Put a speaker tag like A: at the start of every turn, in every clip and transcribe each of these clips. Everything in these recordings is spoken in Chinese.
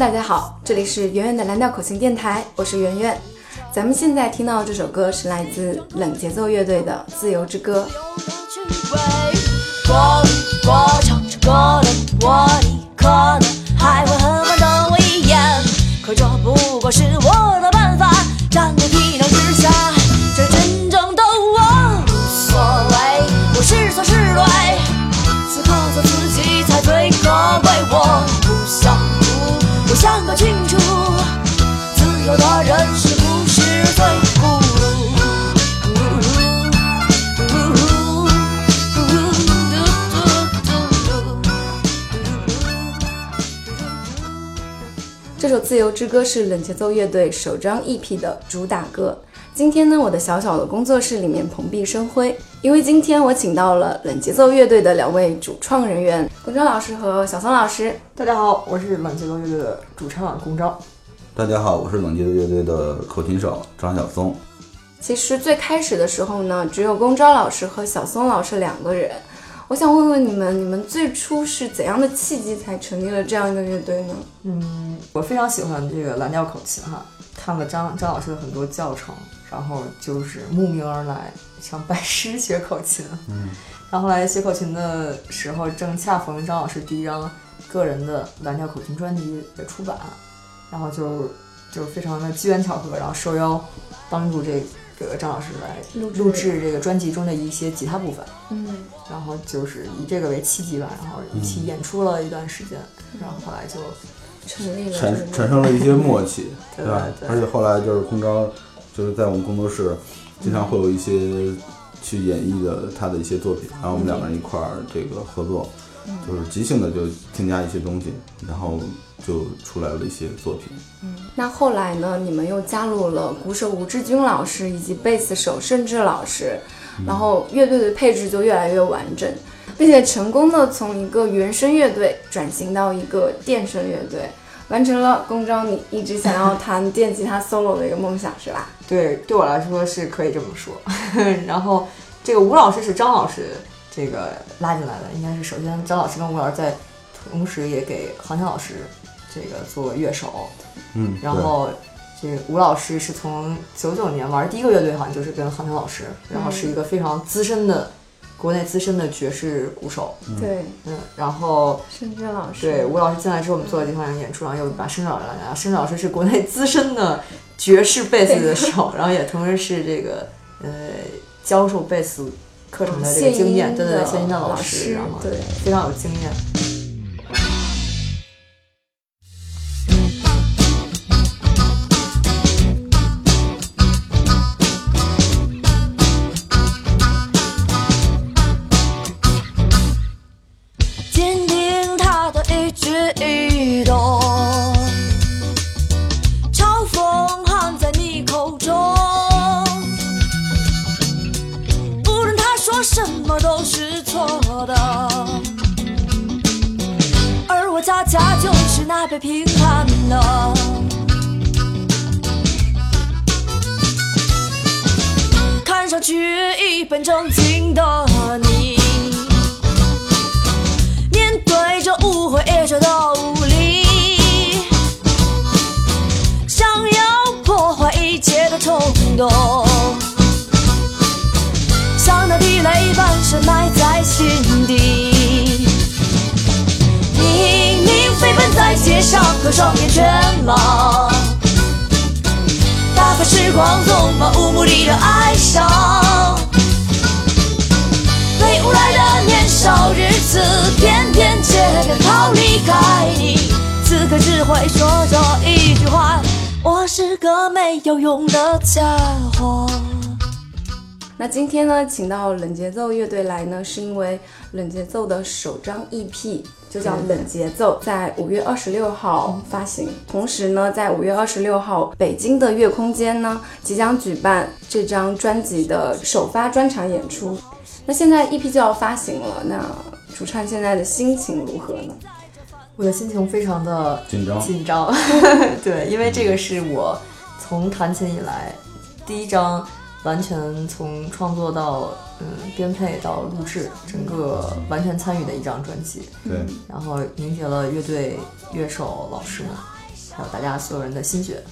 A: 大家好，这里是圆圆的蓝调口琴电台，我是圆圆。咱们现在听到这首歌是来自冷节奏乐队的《自由之歌》。
B: 我我唱着歌的我，你可能还会很慢瞪我一眼，可这不过是我的自由
A: 之歌》是冷节奏乐队首张 EP 的主打歌。今天呢，我的小小的工作室里面蓬荜生辉，因为今天我请到了冷节奏乐队的两位主创人员，龚昭老师和小松老师。
C: 大家好，我是冷节奏乐队的主唱龚昭。
D: 大家好，我是冷节奏乐队的口琴手张晓松。
A: 其实最开始的时候呢，只有龚昭老师和小松老师两个人。我想问问你们，你们最初是怎样的契机才成立了这样一个乐队呢？
C: 嗯，我非常喜欢这个蓝调口琴哈，看了张张老师的很多教程，然后就是慕名而来，想拜师学口琴。嗯，然后来学口琴的时候，正恰逢张老师第一张个人的蓝调口琴专辑的出版，然后就就非常的机缘巧合，然后受邀帮助这个张老师来
A: 录制
C: 录制这个专辑中的一些吉他部分。
A: 嗯，
C: 然后就是以这个为契机吧，然后一起演出了一段时间，然后后来就
A: 成立了
D: 产产生了一些默契，
C: 对
D: 吧？
C: 对
D: 而且后来就是空招，就是在我们工作室，经常会有一些去演绎的他的一些作品，然后我们两个人一块儿这个合作，就是即兴的就添加一些东西，然后就出来了一些作品。
A: 嗯那后来呢？你们又加入了鼓手吴志军老师以及贝斯手盛志老师，然后乐队的配置就越来越完整，并且成功的从一个原声乐队转型到一个电声乐队，完成了公章你一直想要 弹电吉他 solo 的一个梦想，是吧？
C: 对对我来说是可以这么说。然后这个吴老师是张老师这个拉进来的，应该是首先张老师跟吴老师在同时也给航天老师这个做乐手，
D: 嗯，
C: 然后这个吴老师是从九九年玩第一个乐队，好像就是跟航天老师，然后是一个非常资深的国内资深的爵士鼓手，
A: 对，
C: 嗯，然后
A: 盛志老师，
C: 对吴老师进来之后，我们做了地方演出，然后又把申老师拉进来了，申老师是国内资深的爵士贝斯的手，然后也同时是这个呃教授贝斯课程的这个经验，对对对，现音的
A: 老
C: 师，
A: 对。
C: 非常有经验。
B: 就是那被评判的。看上去一本正经的你。面对着误会也觉得无力，想要破坏一切的冲动，像那地雷般深埋在双眼全盲，打发时光中漫无目的的哀伤。被无赖的年少日子，偏偏却偏逃离开你。此刻只会说这一句话：我是个没有用的家伙。
A: 那今天呢，请到冷节奏乐队来呢，是因为冷节奏的首张 EP 就叫《冷节奏》，在五月二十六号发行。同时呢，在五月二十六号，北京的月空间呢，即将举办这张专辑的首发专场演出。那现在 EP 就要发行了，那主唱现在的心情如何呢？
C: 我的心情非常的
D: 紧张
C: 紧张，对，因为这个是我从弹琴以来第一张完全从创作到嗯编配到录制，整个完全参与的一张专辑。
D: 对，
C: 然后凝结了乐队、乐手、老师们，还有大家所有人的心血。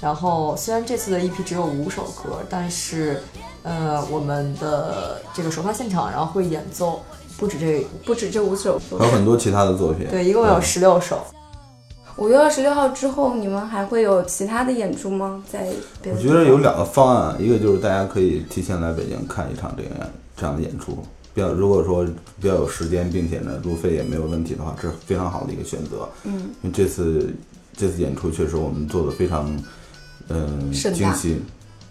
C: 然后虽然这次的 EP 只有五首歌，但是呃我们的这个首发现场，然后会演奏不止这
A: 不止这五首歌
D: 还。有很多其他的作品。
C: 对，一共有十六首。
A: 五月二十六号之后，你们还会有其他的演出吗？在
D: 我觉得有两个方案，一个就是大家可以提前来北京看一场这个这样的演出，比较如果说比较有时间，并且呢路费也没有问题的话，这是非常好的一个选择。
A: 嗯，
D: 因为这次这次演出确实我们做的非常嗯、
A: 盛大
D: 精细，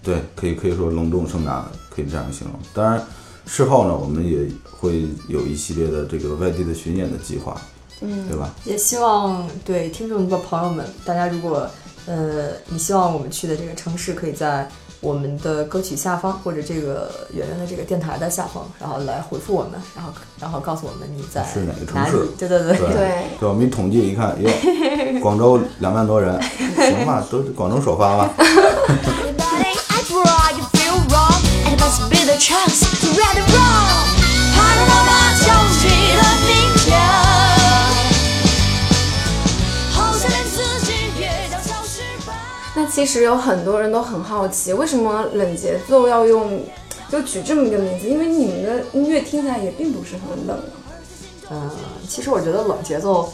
D: 对，可以可以说隆重盛大，可以这样形容。当然事后呢，我们也会有一系列的这个外地的巡演的计划，
A: 嗯
D: 对吧？
C: 也希望对听众的朋友们，大家如果呃你希望我们去的这个城市，可以在我们的歌曲下方或者这个圆圆的这个电台的下方，然后来回复我们，然后然后告诉我们你在
D: 是哪个城市。
C: 对对对
D: 对
A: 对
D: 对，我们一统计一看，耶，广州两万多人，行吧，都是广州首发吧。
A: 其实有很多人都很好奇，为什么冷节奏要用就取这么一个名字？因为你们的音乐听起来也并不是很冷啊。
C: 嗯，其实我觉得冷节奏，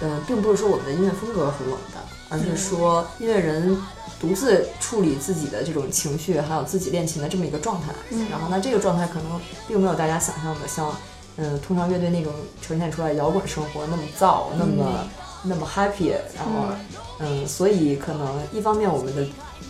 C: 嗯，并不是说我们的音乐风格很冷的，而是说音乐人独自处理自己的这种情绪，还有自己练琴的这么一个状态。然后呢，这个状态可能并没有大家想象的像，嗯，通常乐队那种呈现出来摇滚生活那么燥，那么、那么 happy。然后，嗯，所以可能一方面我们的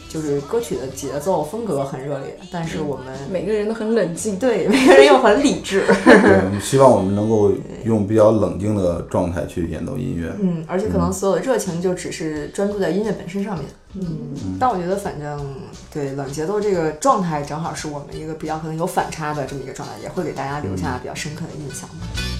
C: 就是歌曲的节奏风格很热烈，但是我们
A: 每个人都很冷静。
C: 对每个人又很理智。
D: 对，我们希望我们能够用比较冷静的状态去演奏音乐。
C: 嗯，而且可能所有的热情就只是专注在音乐本身上面。嗯，但我觉得反正对冷节奏这个状态，正好是我们一个比较可能有反差的这么一个状态，也会给大家留下比较深刻的印象吧。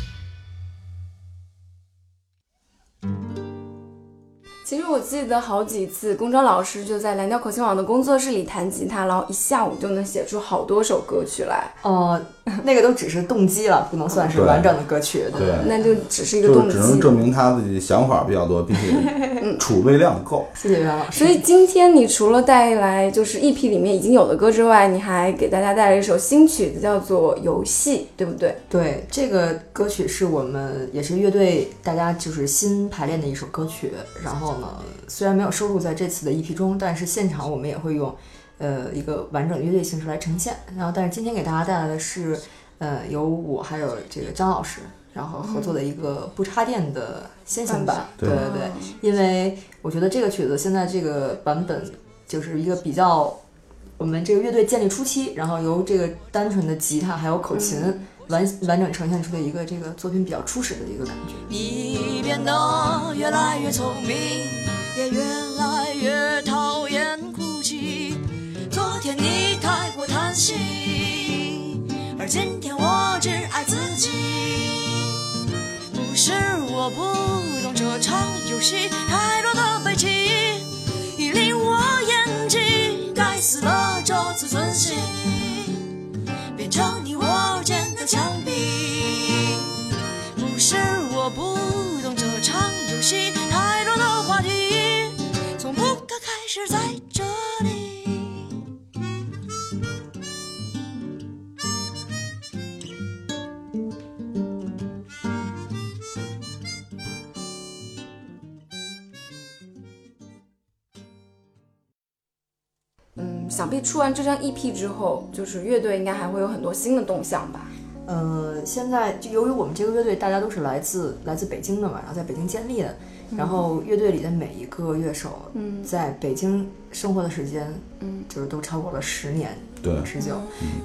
A: 其实我记得好几次，公庄老师就在蓝调口琴网的工作室里弹吉他，然后一下午就能写出好多首歌曲来，
C: 呃，那个都只是动机了，不能算是完整的歌曲。对
D: 对
A: 那就只是一个动机。
D: 只能证明他自己想法比较多，并且储备量够。
C: 谢谢袁老师。
A: 所以今天你除了带来就是 EP 里面已经有的歌之外，你还给大家带来一首新曲子，叫做《游戏》，对不对？
C: 对，这个歌曲是我们也是乐队大家就是新排练的一首歌曲。然后呢，虽然没有收录在这次的 EP 中，但是现场我们也会用呃一个完整的乐队形式来呈现。然后，但是今天给大家带来的是呃由我还有这个张老师。然后合作的一个不插电的先行版，
D: 对
C: 对对对，因为我觉得这个曲子现在这个版本就是一个比较我们这个乐队建立初期，然后由这个单纯的吉他还有口琴完完整呈现出的一个这个作品比较初始的一个感觉。
B: 你变得越来越聪明，也越来越讨厌哭泣。昨天你太过贪心，而今天我只爱自己。不是我不懂这场游戏，太多的悲情已令我厌弃。该死的这自尊心，墙壁。不是我不懂这场游戏，太多的话题从不该开始在这里。
A: 嗯，想必出完这张 EP 之后，就是乐队应该还会有很多新的动向吧？
C: 呃，现在就由于我们这个乐队大家都是来自来自北京的嘛，然后在北京建立的，然后乐队里的每一个乐手，
A: 嗯。
C: 在北京生活的时间，
A: 嗯，
C: 就是都超过了十年
D: 对，
C: 之久。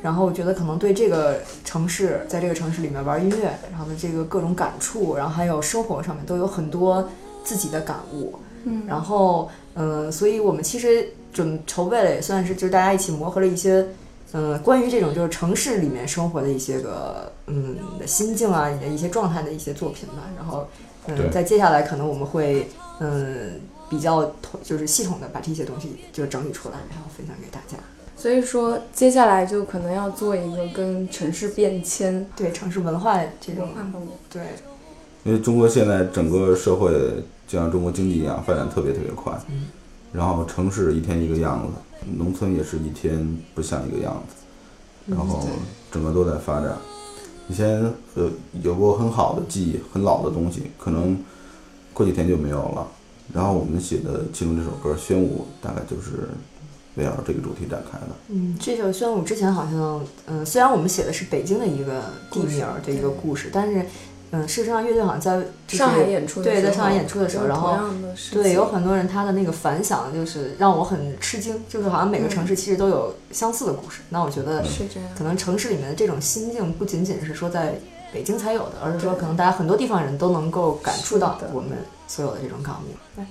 C: 然后我觉得可能对这个城市，在这个城市里面玩音乐，然后的这个各种感触，然后还有生活上面都有很多自己的感悟。
A: 嗯。
C: 然后，嗯、所以我们其实准筹备了，也算是就是大家一起磨合了一些，嗯、关于这种就是城市里面生活的一些个，嗯，的心境啊，你的一些状态的一些作品吧。然后，嗯，在接下来可能我们会，嗯，比较统就是系统的把这些东西就整理出来，然后分享给大家。
A: 所以说接下来就可能要做一个跟城市变迁
C: 对城市文化这种。对
D: 因为中国现在整个社会就像中国经济一样发展特别特别快，然后城市一天一个样子，农村也是一天不像一个样子，然后整个都在发展。以前呃有过很好的记忆，很老的东西，可能过几天就没有了。然后我们写的其中这首歌《宣武》，大概就是围绕这个主题展开的。
C: 嗯，这首宣武之前好像，嗯、虽然我们写的是北京的一个地名儿的一个故事，但是，嗯，事实上乐队好像在、就是、
A: 上海演出的时候，
C: 对，在上海演出的时候，然后对，有很多人他的那个反响就是让我很吃惊，就是好像每个城市其实都有相似的故事。那我觉得
A: 是这样。
C: 可能城市里面的这种心境不仅仅是说在北京才有的，而是说可能大家很多地方人都能够感触到
A: 的
C: 我们所有的这种感悟。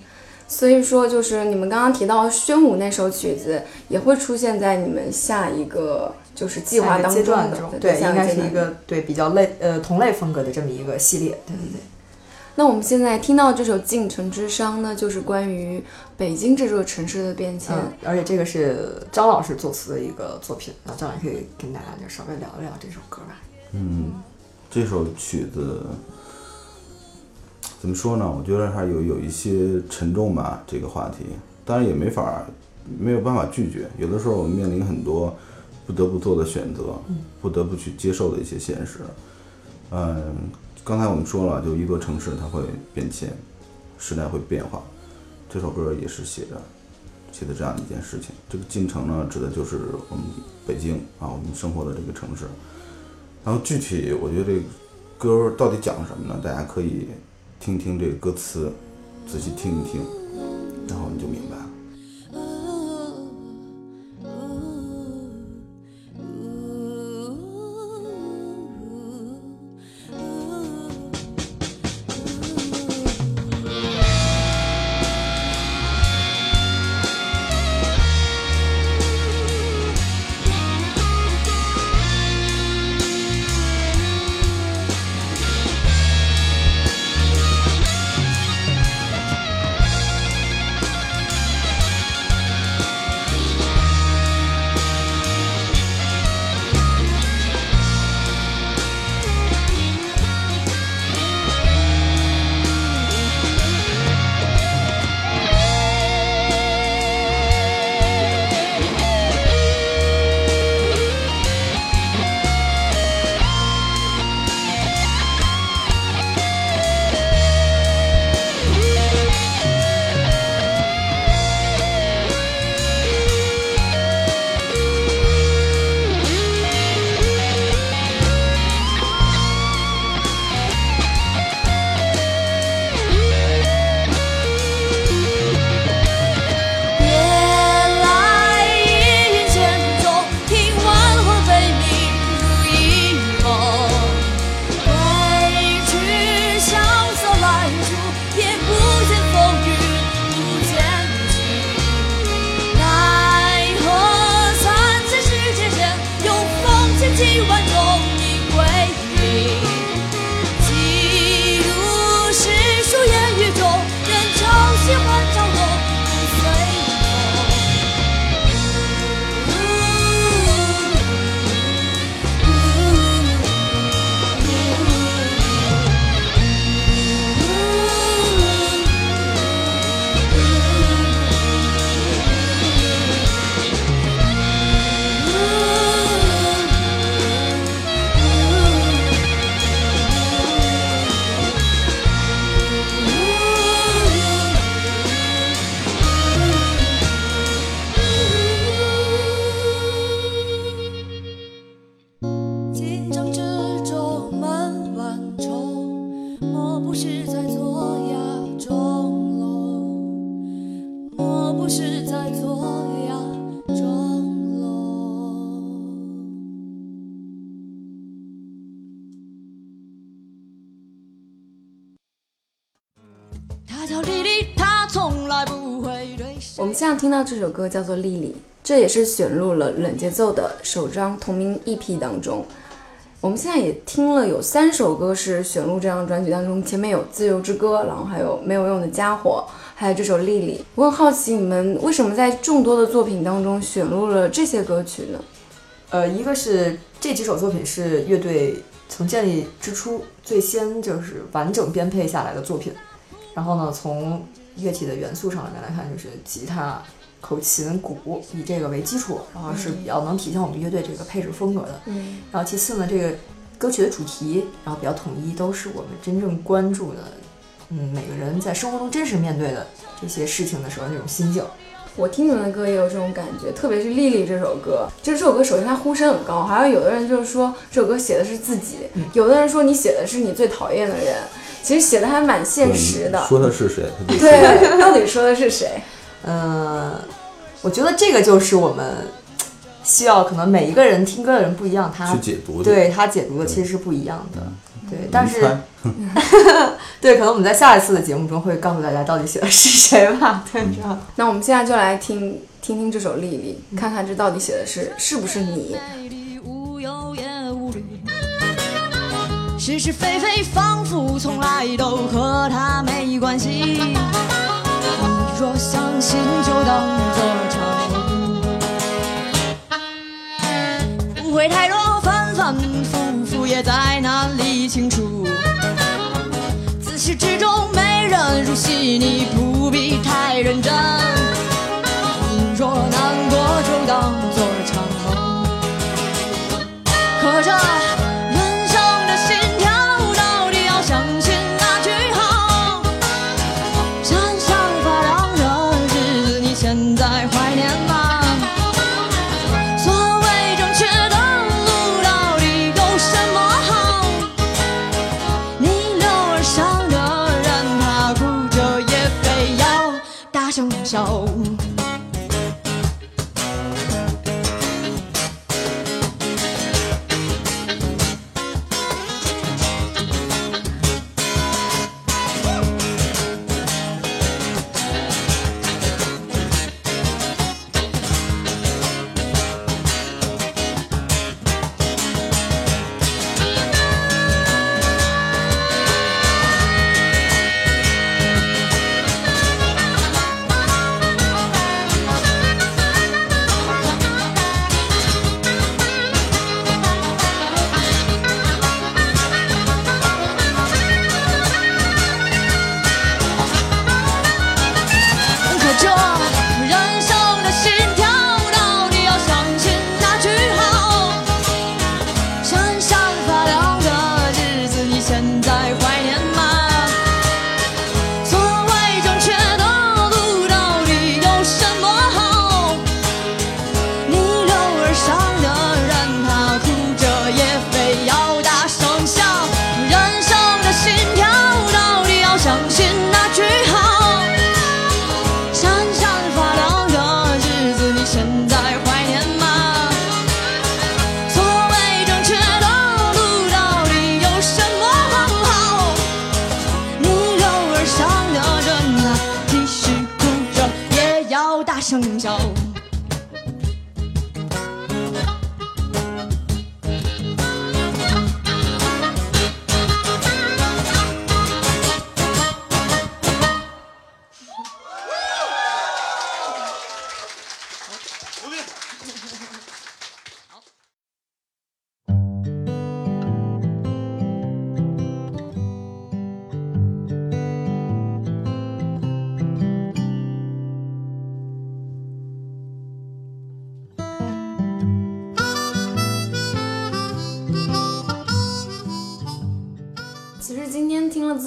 A: 所以说，就是你们刚刚提到《宣武》那首曲子，也会出现在你们下一个就是计划当中的
C: 阶段中，
A: 对，
C: 对，应该是一个对比较类呃同类风格的这么一个系列，对对对。
A: 那我们现在听到这首《进城之殇》呢，就是关于北京这座城市的变迁。
C: 嗯，而且这个是张老师作词的一个作品，那张老师可以跟大家就稍微聊一聊这首歌吧。
D: 嗯，这首曲子怎么说呢？我觉得还有有一些沉重吧，这个话题，当然也没法没有办法拒绝。有的时候我们面临很多不得不做的选择，不得不去接受的一些现实。嗯，刚才我们说了，就一座城市它会变迁，时代会变化。这首歌也是写着写的这样一件事情。这个进城呢，指的就是我们北京啊，我们生活的这个城市。然后具体我觉得这个歌到底讲什么呢？大家可以听听这个歌词，仔细听一听，然后你就明白
A: 我们现在听到这首歌叫做《莉莉》，这也是选入了冷节奏的首张同名 EP 当中。我们现在也听了有三首歌是选入这张专辑当中，前面有《自由之歌》，然后还有《没有用的家伙》，还有这首《丽丽》。我很好奇，你们为什么在众多的作品当中选录了这些歌曲呢？
C: 呃，一个是这几首作品是乐队从建立之初最先就是完整编配下来的作品，然后呢，从乐器的元素上面来看，就是吉他、口琴、鼓以这个为基础，然后是比较能体现我们乐队这个配置风格的。
A: 嗯，
C: 然后其次呢，这个歌曲的主题，然后比较统一，都是我们真正关注的，嗯，每个人在生活中真实面对的这些事情的时候那种心境。
A: 我听你们的歌也有这种感觉，特别是《丽丽》这首歌，就是这首歌首先它呼声很高，好像有的人就是说这首歌写的是自己，有的人说你写的是你最讨厌的人，其实写的还蛮现实的。
D: 说的是谁？
A: 对，到底说的是谁？
C: 嗯，我觉得这个就是我们需要，可能每一个人听歌的人不一样，他
D: 去解读的。
C: 对他解读的其实是不一样的。对，但是 对，可能我们在下一次的节目中会告诉大家到底写的是谁吧。对，这样。
A: 那我们现在就来听听听这首《丽丽》，看看这到底写的是是不是你？
B: 美丽无忧也无虑，是是非非仿佛从来都和他没关系。你若相信，就当作场梦，不会太多反反复复，也在难理清楚。自始至终没人入戏，你不必太认真。你若难过，就当作场梦。可这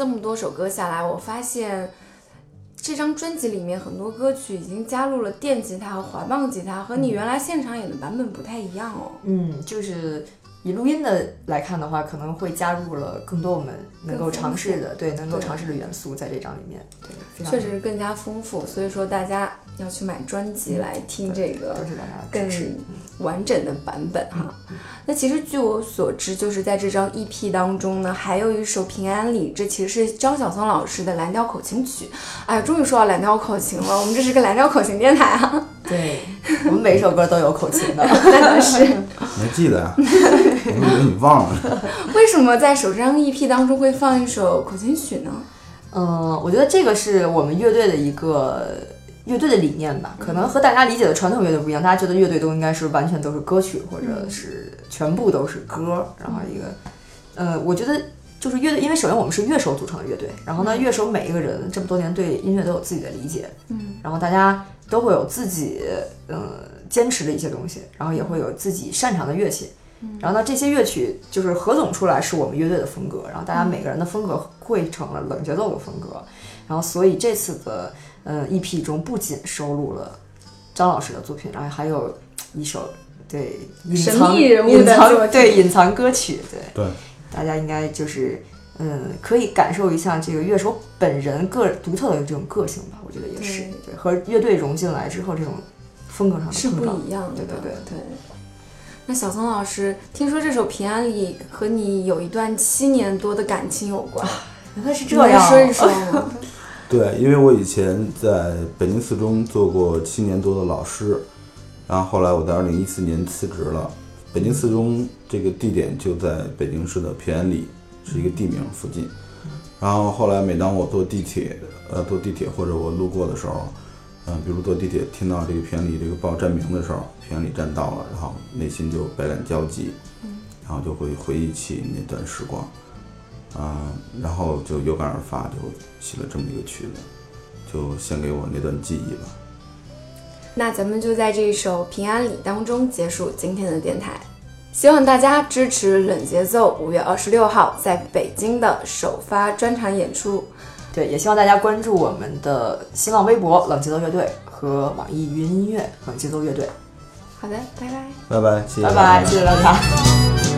B: 这么
A: 多首歌下来，我发现这张专辑里面很多歌曲已经加入了电吉他和滑棒吉他，和你原来现场演的版本不太一样哦。
C: 嗯，就是以录音的来看的话，可能会加入了更多我们能够尝试的，对，能够尝试的元素在这张里面，对，非常
A: 确实更加丰富，所以说大家要去买专辑来听这个更完整的版本哈。那其实据我所知，就是在这张 EP 当中呢，还有一首《平安里》，这其实是张晓松老师的蓝调口琴曲。哎呀，终于说到蓝调口琴了，我们这是个蓝调口琴电台啊。
C: 对，我们每一首歌都有口琴的。
A: 那倒是。
D: 你还记得呀？我以为你忘了。
A: 为什么在首张 EP 当中会放一首口琴曲呢？
C: 嗯，我觉得这个是我们乐队的一个乐队的理念吧，可能和大家理解的传统乐队不一样，大家觉得乐队都应该是完全都是歌曲，或者是全部都是歌，然后一个，呃，我觉得就是乐队，因为首先我们是乐手组成的乐队，然后呢，乐手每一个人这么多年对音乐都有自己的理解，嗯，然后大家都会有自己呃坚持的一些东西，然后也会有自己擅长的乐器。然后呢，这些乐曲就是合总出来是我们乐队的风格，然后大家每个人的风格汇成了冷节奏的风格，然后所以这次的呃 EP 中不仅收录了张老师的作品，然后还有一首对隐
A: 神
C: 藏
A: 秘人物
C: 隐藏
A: 的
C: 对隐藏歌曲，对
D: 对，
C: 大家应该就是嗯可以感受一下这个乐手本人个独特的这种个性吧，我觉得也是
A: 对
C: 对和乐队融进来之后这种风格上
A: 是不一样的。
C: 对对对。
A: 对。那小松老师，听说这首《平安里》和你有一段七年多的感情有关，
C: 原来是
A: 这样说一说吗？
D: 对，因为我以前在北京四中做过七年多的老师，然后后来我在二零一四年辞职了。北京四中这个地点就在北京市的平安里，是一个地名附近。然后后来每当我坐地铁，呃，坐地铁或者我路过的时候，嗯、比如坐地铁听到这个平安里这个报站名的时候，平安里站到了，然后内心就百感交集，然后就会回忆起那段时光。啊、然后就有感而发，就写了这么一个曲子，就献给我那段记忆吧。
A: 那咱们就在这一首《平安里》当中结束今天的电台。希望大家支持冷节奏五月二十六号在北京的首发专场演出。
C: 对，也希望大家关注我们的新浪微博“冷节奏乐队”和网易云音乐“冷节奏乐队
A: 好的，拜拜。
D: 拜拜，谢谢
C: 拜拜，谢谢大家。